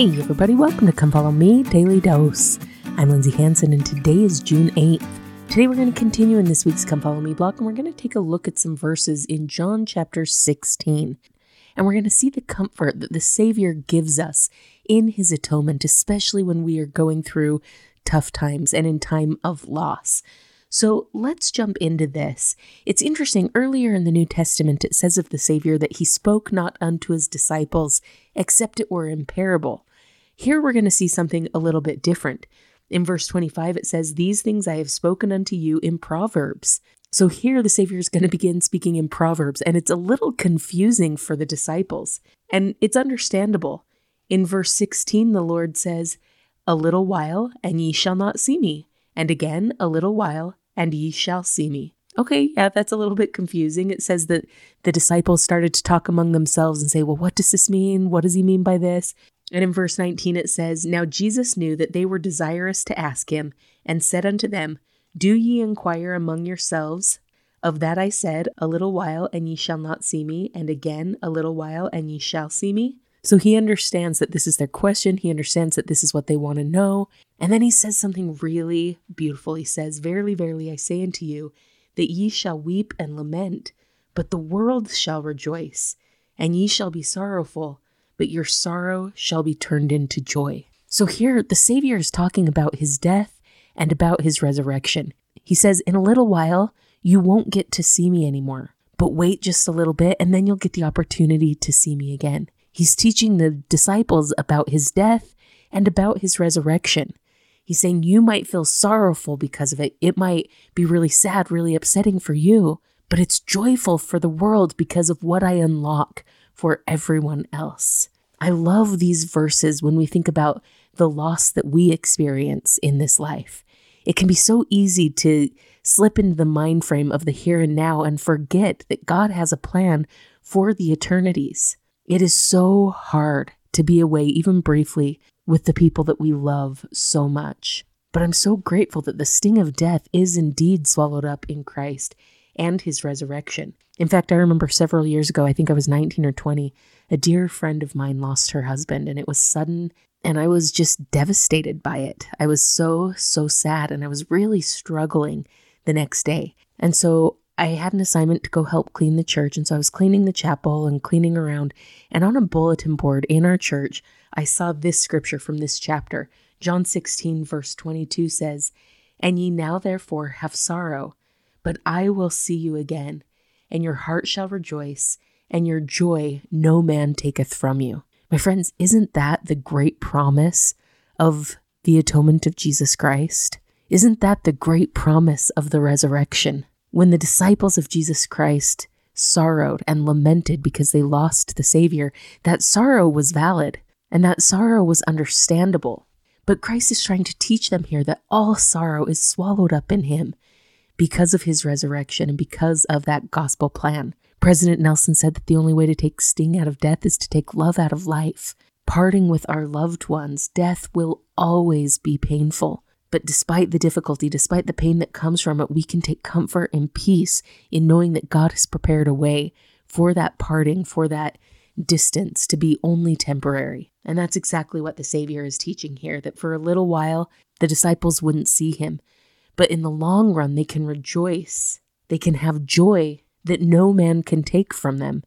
Hey, everybody, welcome to Come Follow Me Daily Dose. I'm Lindsay Hanson, and today is June 8th. Today, we're going to continue in this week's Come Follow Me block, and we're going to take a look at some verses in John chapter 16. And we're going to see the comfort that the Savior gives us in his atonement, especially when we are going through tough times and in time of loss. So let's jump into this. It's interesting, earlier in the New Testament, it says of the Savior that he spoke not unto his disciples, except it were in parable. Here we're going to see something a little bit different. In verse 25, it says, These things I have spoken unto you in Proverbs. So here the Savior is going to begin speaking in Proverbs, and it's a little confusing for the disciples. And it's understandable. In verse 16, the Lord says, A little while, and ye shall not see me, and again a little while, and ye shall see me. Okay, yeah, that's a little bit confusing. It says that the disciples started to talk among themselves and say, Well, what does this mean? What does he mean by this? And in verse 19 it says, Now Jesus knew that they were desirous to ask him, and said unto them, Do ye inquire among yourselves? Of that I said, A little while, and ye shall not see me, and again a little while, and ye shall see me. So he understands that this is their question. He understands that this is what they want to know. And then he says something really beautiful. He says, Verily, verily, I say unto you, that ye shall weep and lament, but the world shall rejoice, and ye shall be sorrowful, but your sorrow shall be turned into joy. So here, the Savior is talking about his death and about his resurrection. He says, In a little while, you won't get to see me anymore, but wait just a little bit, and then you'll get the opportunity to see me again. He's teaching the disciples about his death and about his resurrection. He's saying you might feel sorrowful because of it. It might be really sad, really upsetting for you, but it's joyful for the world because of what I unlock for everyone else. I love these verses when we think about the loss that we experience in this life. It can be so easy to slip into the mind frame of the here and now and forget that God has a plan for the eternities. It is so hard to be away, even briefly, with the people that we love so much. But I'm so grateful that the sting of death is indeed swallowed up in Christ and his resurrection. In fact, I remember several years ago, I think I was 19 or 20, a dear friend of mine lost her husband, and it was sudden, and I was just devastated by it. I was so, so sad, and I was really struggling the next day. And so I had an assignment to go help clean the church. And so I was cleaning the chapel and cleaning around. And on a bulletin board in our church, I saw this scripture from this chapter. John 16, verse 22 says, And ye now therefore have sorrow, but I will see you again, and your heart shall rejoice, and your joy no man taketh from you. My friends, isn't that the great promise of the atonement of Jesus Christ? Isn't that the great promise of the resurrection? When the disciples of Jesus Christ sorrowed and lamented because they lost the Savior, that sorrow was valid and that sorrow was understandable. But Christ is trying to teach them here that all sorrow is swallowed up in Him because of His resurrection and because of that gospel plan. President Nelson said that the only way to take sting out of death is to take love out of life. Parting with our loved ones, death will always be painful. But despite the difficulty, despite the pain that comes from it, we can take comfort and peace in knowing that God has prepared a way for that parting, for that distance to be only temporary. And that's exactly what the Savior is teaching here that for a little while, the disciples wouldn't see him. But in the long run, they can rejoice. They can have joy that no man can take from them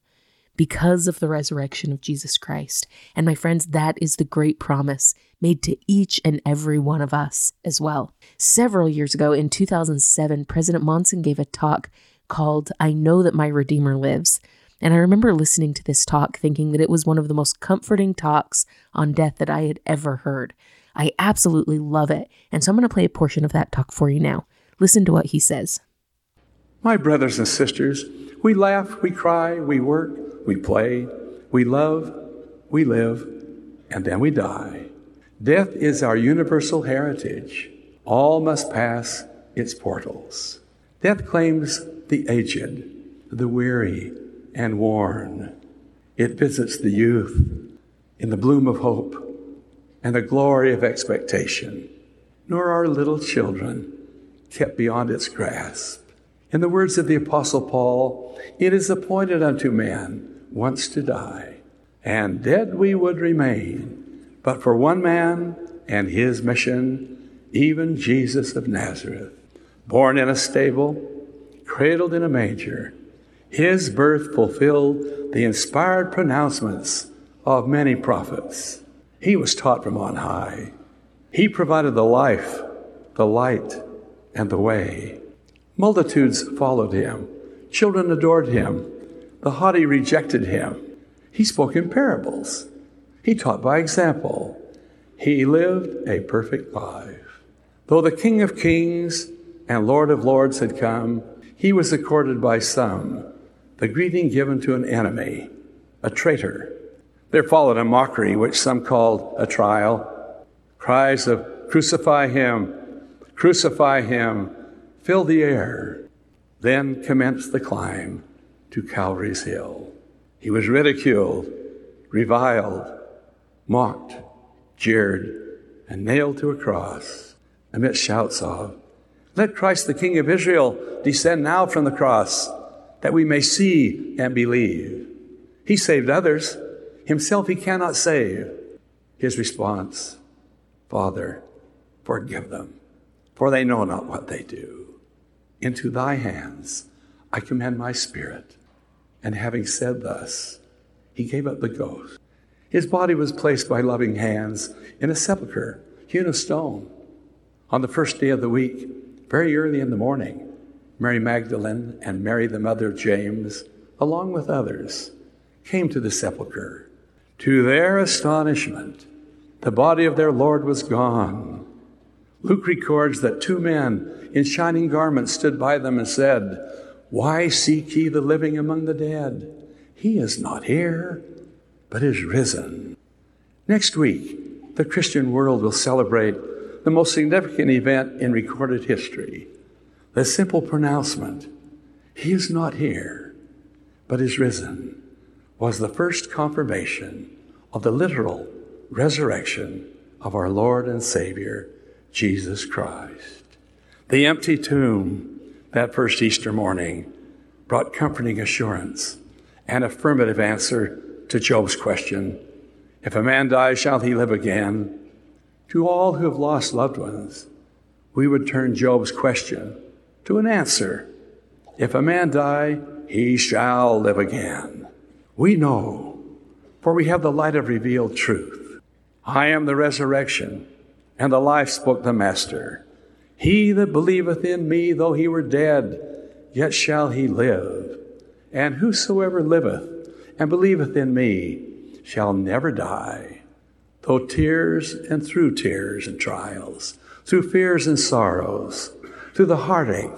because of the resurrection of Jesus Christ. And my friends, that is the great promise made to each and every one of us as well. Several years ago, in 2007, President Monson gave a talk called I Know That My Redeemer Lives. And I remember listening to this talk thinking that it was one of the most comforting talks on death that I had ever heard. I absolutely love it. And so I'm going to play a portion of that talk for you now. Listen to what he says. My brothers and sisters, we laugh, we cry, we work, we play, we love, we live, and then we die. Death is our universal heritage. All must pass its portals. Death claims the aged, the weary, and worn. It visits the youth in the bloom of hope and the glory of expectation, nor are little children kept beyond its grasp. In the words of the Apostle Paul, it is appointed unto man once to die, and dead we would remain, but for one man and his mission, even Jesus of Nazareth, born in a stable, cradled in a manger. His birth fulfilled the inspired pronouncements of many prophets. He was taught from on high. He provided the life, the light, and the way. Multitudes followed him. Children adored him. The haughty rejected him. He spoke in parables. He taught by example. He lived a perfect life. Though the King of Kings and Lord of Lords had come, he was accorded by some the greeting given to an enemy, a traitor. There followed a mockery, which some called a trial. Cries of, Crucify him! Crucify him! Fill the air. Then commenced the climb to Calvary's Hill. He was ridiculed, reviled, mocked, jeered, and nailed to a cross amidst shouts of, Let Christ the King of Israel descend now from the cross, that we may see and believe. He saved others, himself he cannot save. His response, Father, forgive them, for they know not what they do. Into thy hands I commend my spirit. And having said thus, he gave up the ghost. His body was placed by loving hands in a sepulchre hewn of stone. On the first day of the week, very early in the morning, Mary Magdalene and Mary, the mother of James, along with others, came to the sepulchre. To their astonishment, the body of their Lord was gone. Luke records that two men in shining garments stood by them and said, Why seek ye the living among the dead? He is not here but is risen. Next week, the Christian world will celebrate the most significant event in recorded history the simple pronouncement, He is not here, but is risen, was the first confirmation of the literal resurrection of our Lord and Savior, Jesus Christ. The empty tomb that first Easter morning brought comforting assurance and affirmative answer to Job's question If a man dies, shall he live again? To all who have lost loved ones, we would turn Job's question to an answer If a man die, he shall live again. We know, for we have the light of revealed truth. I am the resurrection and the life, spoke the Master. He that believeth in me, though he were dead, yet shall he live. And whosoever liveth and believeth in me shall never die. Though tears and through tears and trials, through fears and sorrows, through the heartache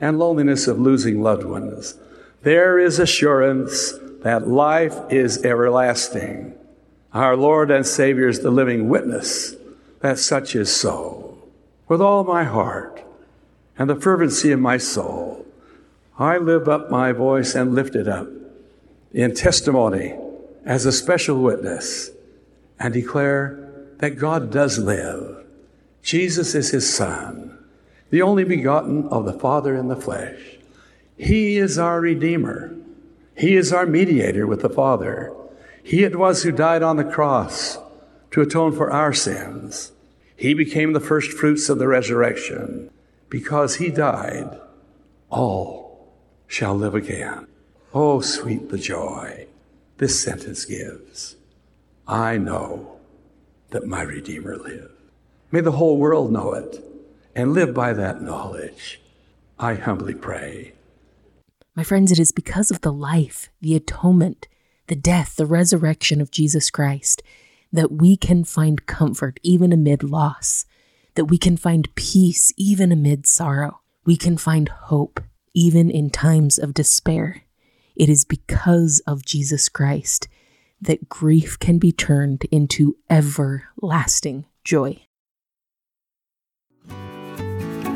and loneliness of losing loved ones, there is assurance that life is everlasting. Our Lord and Savior is the living witness that such is so. With all my heart and the fervency of my soul, I lift up my voice and lift it up in testimony as a special witness and declare that God does live. Jesus is his Son, the only begotten of the Father in the flesh. He is our Redeemer. He is our mediator with the Father. He it was who died on the cross to atone for our sins. He became the first fruits of the resurrection. Because he died, all shall live again. Oh, sweet the joy this sentence gives. I know that my Redeemer lives. May the whole world know it and live by that knowledge. I humbly pray. My friends, it is because of the life, the atonement, the death, the resurrection of Jesus Christ that we can find comfort even amid loss, that we can find peace even amid sorrow. We can find hope even in times of despair. It is because of Jesus Christ that grief can be turned into everlasting joy.